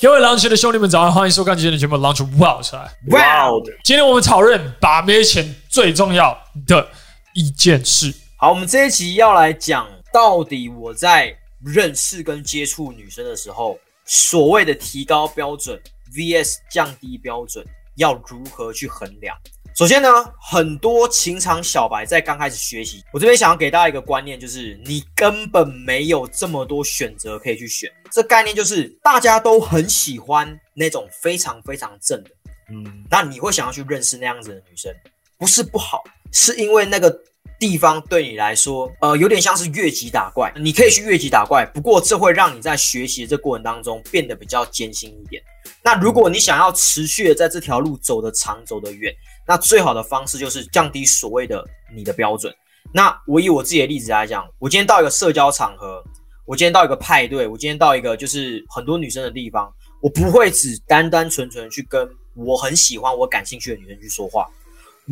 各位狼群的兄弟们，早上欢迎收看今天的节目《狼群 Wild。Wild，今天我们讨论把妹前最重要的一件事。好，我们这一集要来讲，到底我在认识跟接触女生的时候，所谓的提高标准 vs 降低标准，要如何去衡量？首先呢，很多情场小白在刚开始学习，我这边想要给大家一个观念，就是你根本没有这么多选择可以去选。这概念就是大家都很喜欢那种非常非常正的，嗯，那你会想要去认识那样子的女生，不是不好，是因为那个地方对你来说，呃，有点像是越级打怪，你可以去越级打怪，不过这会让你在学习这过程当中变得比较艰辛一点。那如果你想要持续的在这条路走得长、走得远，那最好的方式就是降低所谓的你的标准。那我以我自己的例子来讲，我今天到一个社交场合，我今天到一个派对，我今天到一个就是很多女生的地方，我不会只单单纯纯去跟我很喜欢、我感兴趣的女生去说话，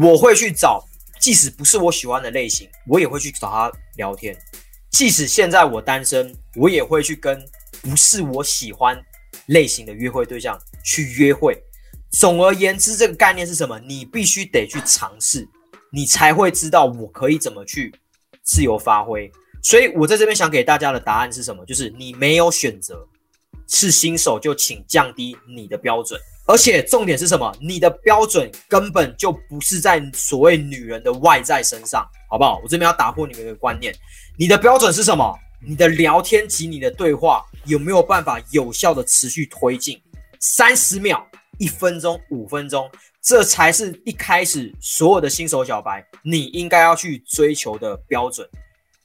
我会去找即使不是我喜欢的类型，我也会去找他聊天。即使现在我单身，我也会去跟不是我喜欢类型的约会对象去约会。总而言之，这个概念是什么？你必须得去尝试，你才会知道我可以怎么去自由发挥。所以我在这边想给大家的答案是什么？就是你没有选择，是新手就请降低你的标准。而且重点是什么？你的标准根本就不是在所谓女人的外在身上，好不好？我这边要打破你们的观念，你的标准是什么？你的聊天及你的对话有没有办法有效的持续推进？三十秒。一分钟、五分钟，这才是一开始所有的新手小白你应该要去追求的标准。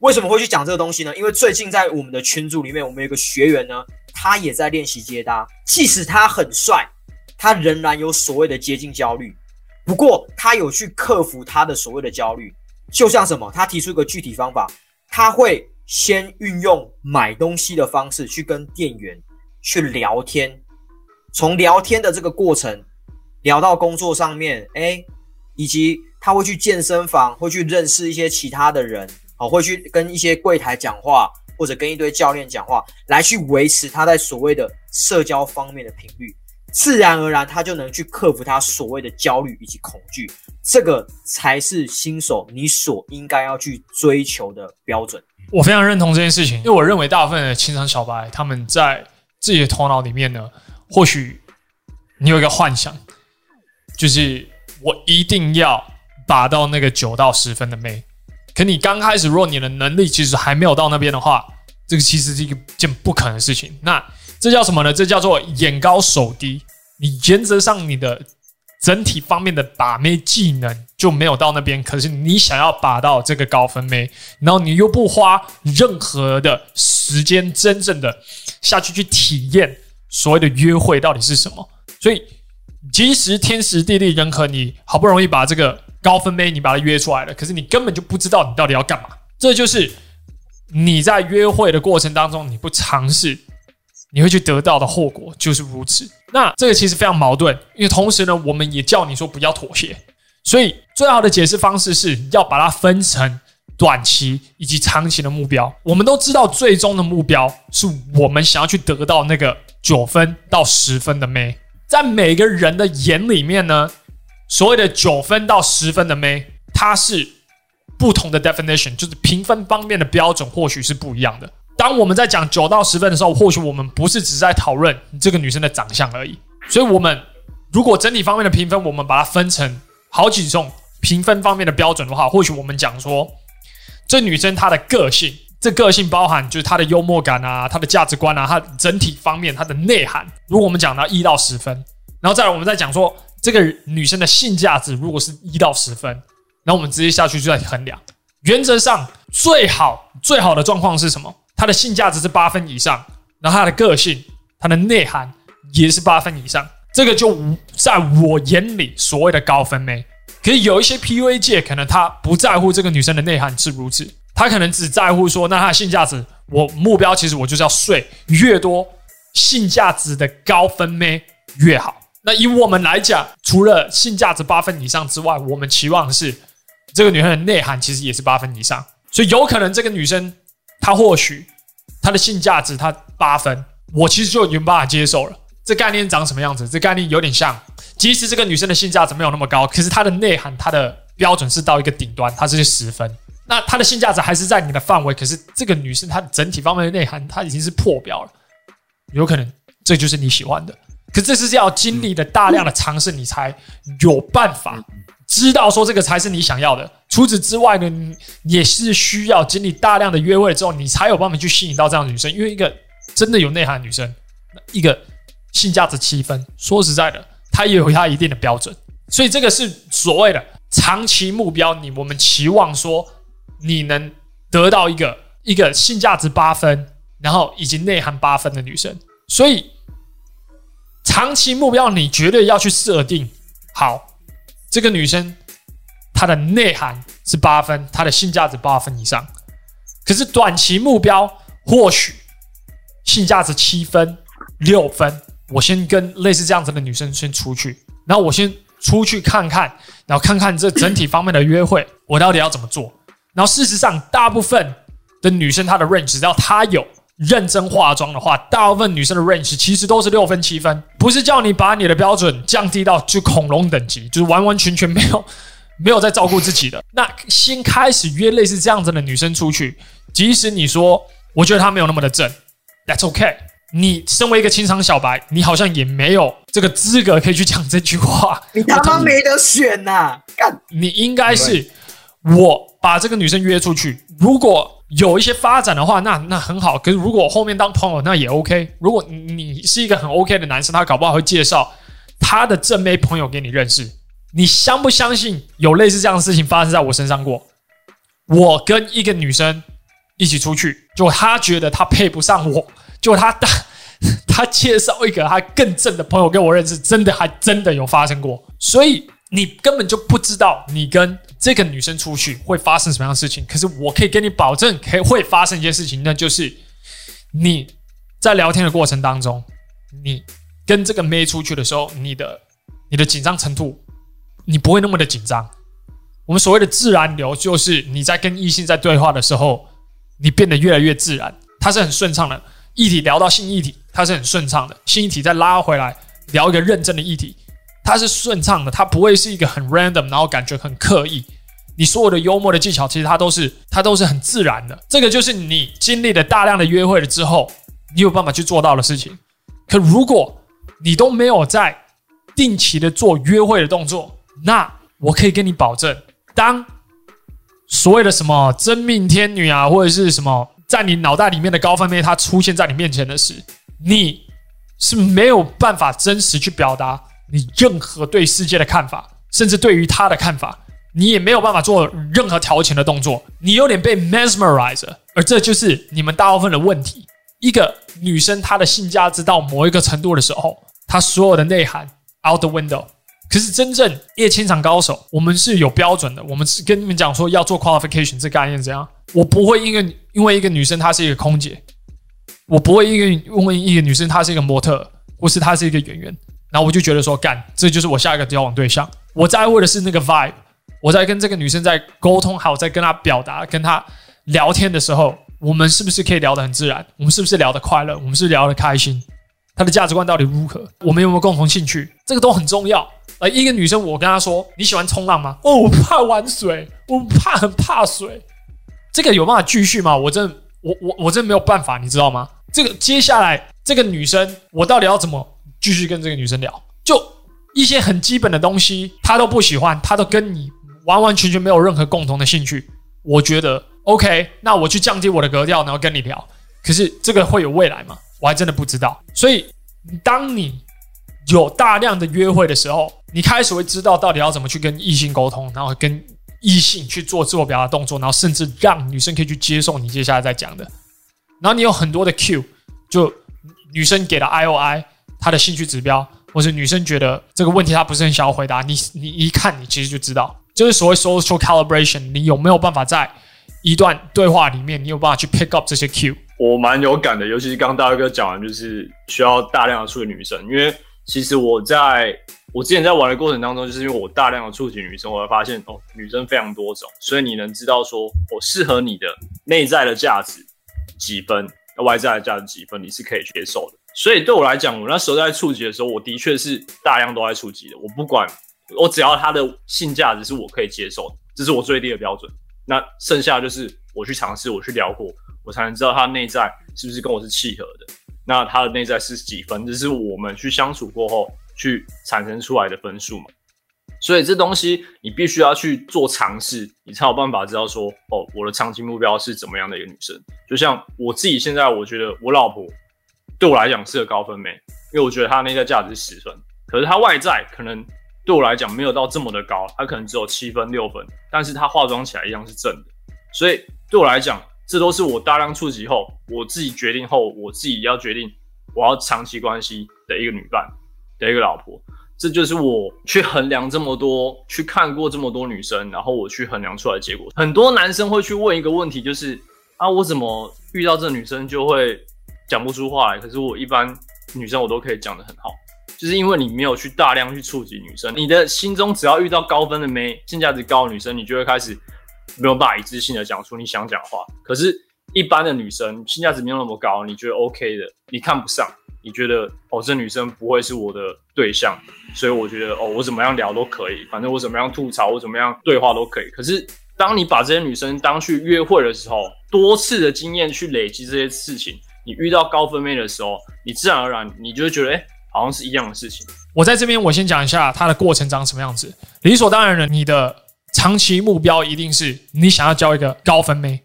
为什么会去讲这个东西呢？因为最近在我们的群组里面，我们有个学员呢，他也在练习接搭。即使他很帅，他仍然有所谓的接近焦虑。不过他有去克服他的所谓的焦虑，就像什么？他提出一个具体方法，他会先运用买东西的方式去跟店员去聊天。从聊天的这个过程聊到工作上面，诶，以及他会去健身房，会去认识一些其他的人，好，会去跟一些柜台讲话，或者跟一堆教练讲话，来去维持他在所谓的社交方面的频率，自然而然他就能去克服他所谓的焦虑以及恐惧，这个才是新手你所应该要去追求的标准。我非常认同这件事情，因为我认为大部分的情场小白他们在自己的头脑里面呢。或许你有一个幻想，就是我一定要把到那个九到十分的妹。可你刚开始，如果你的能力其实还没有到那边的话，这个其实是一件不可能的事情。那这叫什么呢？这叫做眼高手低。你原则上你的整体方面的把妹技能就没有到那边，可是你想要把到这个高分妹，然后你又不花任何的时间，真正的下去去体验。所谓的约会到底是什么？所以，即使天时地利人和，你好不容易把这个高分妹你把它约出来了，可是你根本就不知道你到底要干嘛。这就是你在约会的过程当中，你不尝试，你会去得到的后果就是如此。那这个其实非常矛盾，因为同时呢，我们也叫你说不要妥协。所以，最好的解释方式是要把它分成。短期以及长期的目标，我们都知道，最终的目标是我们想要去得到那个九分到十分的妹。在每个人的眼里面呢，所谓的九分到十分的妹，它是不同的 definition，就是评分方面的标准或许是不一样的。当我们在讲九到十分的时候，或许我们不是只在讨论这个女生的长相而已。所以，我们如果整体方面的评分，我们把它分成好几种评分方面的标准的话，或许我们讲说。这女生她的个性，这个性包含就是她的幽默感啊，她的价值观啊，她整体方面她的内涵。如果我们讲到一到十分，然后再来我们再讲说这个女生的性价值，如果是一到十分，然后我们直接下去就在衡量。原则上最好最好的状况是什么？她的性价值是八分以上，然后她的个性、她的内涵也是八分以上，这个就在我眼里所谓的高分妹。可是有一些 PUA 界可能他不在乎这个女生的内涵是如此，他可能只在乎说，那她的性价值，我目标其实我就是要睡越多性价值的高分妹越好。那以我们来讲，除了性价值八分以上之外，我们期望的是这个女生的内涵其实也是八分以上。所以有可能这个女生她或许她的性价值她八分，我其实就已经无法接受了。这概念长什么样子？这概念有点像，即使这个女生的性价值没有那么高，可是她的内涵，她的标准是到一个顶端，她是十分。那她的性价值还是在你的范围，可是这个女生她整体方面的内涵，她已经是破标了。有可能这就是你喜欢的，可这是要经历的大量的尝试，你才有办法知道说这个才是你想要的。除此之外呢，你也是需要经历大量的约会之后，你才有办法去吸引到这样的女生。因为一个真的有内涵的女生，一个。性价值七分，说实在的，她也有她一定的标准，所以这个是所谓的长期目标。你我们期望说你能得到一个一个性价值八分，然后以及内涵八分的女生。所以长期目标你绝对要去设定好，这个女生她的内涵是八分，她的性价值八分以上。可是短期目标或许性价值七分、六分。我先跟类似这样子的女生先出去，然后我先出去看看，然后看看这整体方面的约会，我到底要怎么做。然后事实上，大部分的女生她的 range，只要她有认真化妆的话，大部分女生的 range 其实都是六分七分，不是叫你把你的标准降低到就恐龙等级，就是完完全全没有 没有在照顾自己的。那先开始约类似这样子的女生出去，即使你说我觉得她没有那么的正，That's okay。你身为一个情场小白，你好像也没有这个资格可以去讲这句话。你他妈没得选呐、啊！干，你应该是我把这个女生约出去，如果有一些发展的话，那那很好。可是如果后面当朋友，那也 OK。如果你是一个很 OK 的男生，他搞不好会介绍他的正妹朋友给你认识。你相不相信有类似这样的事情发生在我身上过？我跟一个女生一起出去，就她觉得她配不上我。就他他他介绍一个他更正的朋友给我认识，真的还真的有发生过，所以你根本就不知道你跟这个女生出去会发生什么样的事情。可是我可以跟你保证，可以会发生一件事情，那就是你在聊天的过程当中，你跟这个妹出去的时候，你的你的紧张程度，你不会那么的紧张。我们所谓的自然流，就是你在跟异性在对话的时候，你变得越来越自然，它是很顺畅的。议题聊到新议题，它是很顺畅的；新议题再拉回来聊一个认真的议题，它是顺畅的，它不会是一个很 random，然后感觉很刻意。你所有的幽默的技巧，其实它都是它都是很自然的。这个就是你经历了大量的约会了之后，你有办法去做到的事情。可如果你都没有在定期的做约会的动作，那我可以跟你保证，当所谓的什么真命天女啊，或者是什么。在你脑袋里面的高分妹，她出现在你面前的时，你是没有办法真实去表达你任何对世界的看法，甚至对于她的看法，你也没有办法做任何调情的动作。你有点被 mesmerize，而这就是你们大部分的问题。一个女生她的性价值到某一个程度的时候，她所有的内涵 out the window。可是真正夜情场高手，我们是有标准的。我们是跟你们讲说要做 qualification，这概念怎样？我不会因为因为一个女生她是一个空姐，我不会因为因为一个女生她是一个模特，或是她是一个演员，然后我就觉得说干，这就是我下一个交往对象。我在乎的是那个 vibe。我在跟这个女生在沟通，还有在跟她表达、跟她聊天的时候，我们是不是可以聊得很自然？我们是不是聊得快乐？我们是是聊得开心？她的价值观到底如何？我们有没有共同兴趣？这个都很重要。而一个女生，我跟她说：“你喜欢冲浪吗？”哦，我怕玩水，我怕很怕水。这个有办法继续吗？我真的，我我我真的没有办法，你知道吗？这个接下来这个女生，我到底要怎么继续跟这个女生聊？就一些很基本的东西，她都不喜欢，她都跟你完完全全没有任何共同的兴趣。我觉得 OK，那我去降低我的格调，然后跟你聊。可是这个会有未来吗？我还真的不知道。所以当你有大量的约会的时候，你开始会知道到底要怎么去跟异性沟通，然后跟异性去做自我表达动作，然后甚至让女生可以去接受你接下来在讲的。然后你有很多的 Q，就女生给了 IOI，他的兴趣指标，或是女生觉得这个问题她不是很想要回答，你你一看你其实就知道，就是所谓 social calibration，你有没有办法在一段对话里面，你有办法去 pick up 这些 Q？我蛮有感的，尤其是刚大卫哥讲完，就是需要大量的处理女生，因为。其实我在我之前在玩的过程当中，就是因为我大量的触及女生，我会发现哦，女生非常多种，所以你能知道说我适合你的内在的价值几分，外在的价值几分，你是可以接受的。所以对我来讲，我那时候在触及的时候，我的确是大量都在触及的。我不管，我只要他的性价值是我可以接受的，这是我最低的标准。那剩下就是我去尝试，我去聊过，我才能知道他内在是不是跟我是契合的。那他的内在是几分？这是我们去相处过后去产生出来的分数嘛。所以这东西你必须要去做尝试，你才有办法知道说，哦，我的长期目标是怎么样的一个女生。就像我自己现在，我觉得我老婆对我来讲是个高分妹，因为我觉得她内在价值十分，可是她外在可能对我来讲没有到这么的高，她可能只有七分六分，但是她化妆起来一样是正的。所以对我来讲，这都是我大量触及后，我自己决定后，我自己要决定我要长期关系的一个女伴的一个老婆。这就是我去衡量这么多，去看过这么多女生，然后我去衡量出来的结果。很多男生会去问一个问题，就是啊，我怎么遇到这女生就会讲不出话来？可是我一般女生我都可以讲得很好，就是因为你没有去大量去触及女生，你的心中只要遇到高分的妹，性价值高的女生，你就会开始没有办法一致性的讲出你想讲的话。可是，一般的女生性价值没有那么高，你觉得 OK 的，你看不上。你觉得哦，这女生不会是我的对象，所以我觉得哦，我怎么样聊都可以，反正我怎么样吐槽，我怎么样对话都可以。可是，当你把这些女生当去约会的时候，多次的经验去累积这些事情，你遇到高分妹的时候，你自然而然你就会觉得，哎，好像是一样的事情。我在这边，我先讲一下它的过程长什么样子。理所当然的，你的长期目标一定是你想要交一个高分妹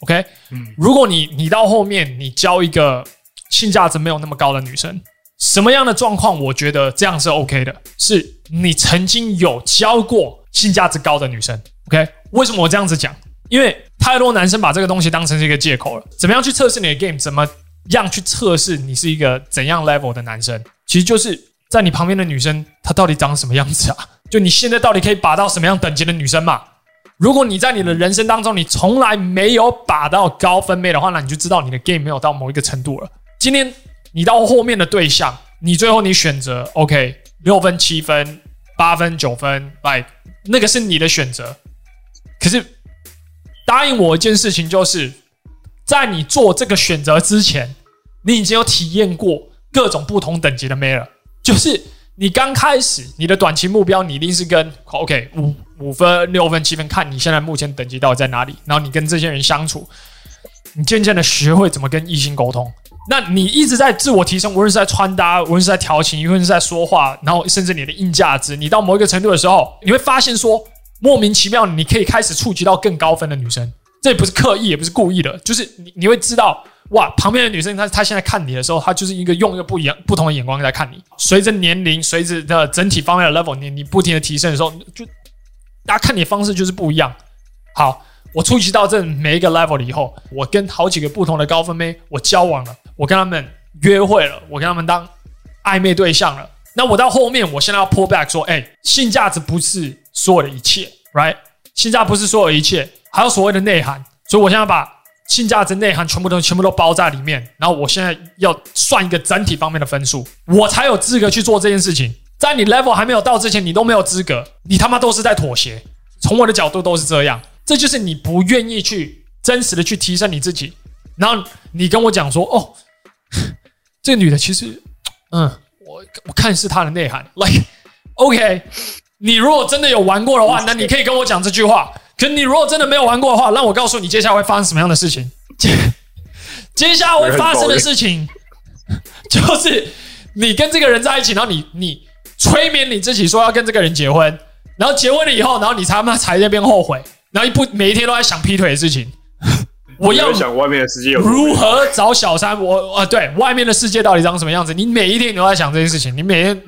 ，OK？嗯，如果你你到后面你交一个。性价值没有那么高的女生，什么样的状况？我觉得这样是 OK 的。是你曾经有交过性价值高的女生，OK？为什么我这样子讲？因为太多男生把这个东西当成是一个借口了。怎么样去测试你的 game？怎么样去测试你是一个怎样 level 的男生？其实就是在你旁边的女生，她到底长什么样子啊？就你现在到底可以把到什么样等级的女生嘛？如果你在你的人生当中，你从来没有把到高分妹的话，那你就知道你的 game 没有到某一个程度了。今天你到后面的对象，你最后你选择 OK 六分、七分、八分、九分，来，那个是你的选择。可是答应我一件事情，就是在你做这个选择之前，你已经有体验过各种不同等级的妹了。就是你刚开始你的短期目标，你一定是跟 OK 五五分、六分、七分，看你现在目前等级到底在哪里，然后你跟这些人相处，你渐渐的学会怎么跟异性沟通。那你一直在自我提升，无论是在穿搭，无论是在调情，无论是在说话，然后甚至你的硬价值，你到某一个程度的时候，你会发现说，莫名其妙，你可以开始触及到更高分的女生。这也不是刻意，也不是故意的，就是你你会知道，哇，旁边的女生她她现在看你的时候，她就是一个用一个不一样不同的眼光在看你。随着年龄，随着的整体方面的 level，你你不停的提升的时候，就大家看你方式就是不一样。好。我触及到这每一个 level 了以后，我跟好几个不同的高分妹，我交往了，我跟他们约会了，我跟他们当暧昧对象了。那我到后面，我现在要 pull back 说，哎，性价值不是所有的一切，right？性价不是所有一切，还有所谓的内涵。所以我现在把性价值、内涵全部都全部都包在里面。然后我现在要算一个整体方面的分数，我才有资格去做这件事情。在你 level 还没有到之前，你都没有资格，你他妈都是在妥协。从我的角度都是这样。这就是你不愿意去真实的去提升你自己，然后你跟我讲说：“哦，这个女的其实，嗯，我我看是她的内涵。”Like，OK，你如果真的有玩过的话，那你可以跟我讲这句话。可你如果真的没有玩过的话，让我告诉你，接下来会发生什么样的事情？接接下来会发生的事情，就是你跟这个人在一起，然后你你催眠你自己说要跟这个人结婚，然后结婚了以后，然后你才他妈才在那边后悔。然后一不每一天都在想劈腿的事情，我要想外面的世界如何找小三，我啊对外面的世界到底长什么样子？你每一天都在想这件事情，你每天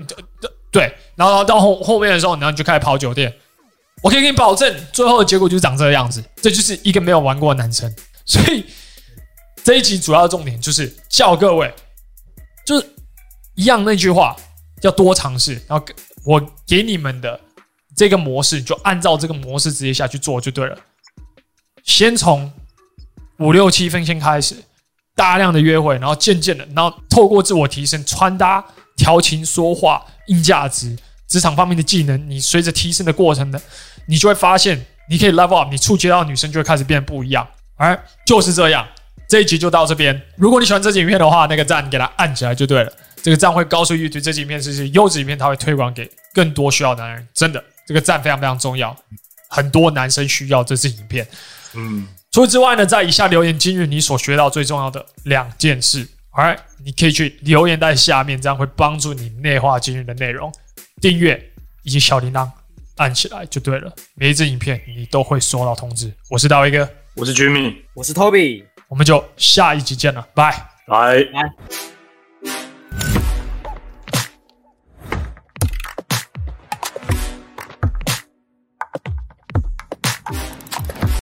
对，然后到后后面的时候，然后你就开始跑酒店。我可以给你保证，最后的结果就是长这个样子。这就是一个没有玩过的男生。所以这一集主要的重点就是叫各位，就是一样那句话，要多尝试。然后我给你们的。这个模式就按照这个模式直接下去做就对了。先从五六七分先开始，大量的约会，然后渐渐的，然后透过自我提升、穿搭、调情、说话、硬价值、职场方面的技能，你随着提升的过程呢，你就会发现你可以 level up，你触及到女生就会开始变不一样。而就是这样，这一集就到这边。如果你喜欢这集影片的话，那个赞给它按起来就对了。这个赞会告诉 YouTube 这集影片是是优质影片，它会推广给更多需要的男人。真的，这个赞非常非常重要，很多男生需要这支影片。嗯，除此之外呢，在以下留言今日你所学到最重要的两件事。Alright，你可以去留言在下面，这样会帮助你内化今日的内容。订阅以及小铃铛按起来就对了，每一支影片你都会收到通知。我是大卫哥，我是 Jimmy，我是 Toby，我们就下一集见了，拜拜。拜。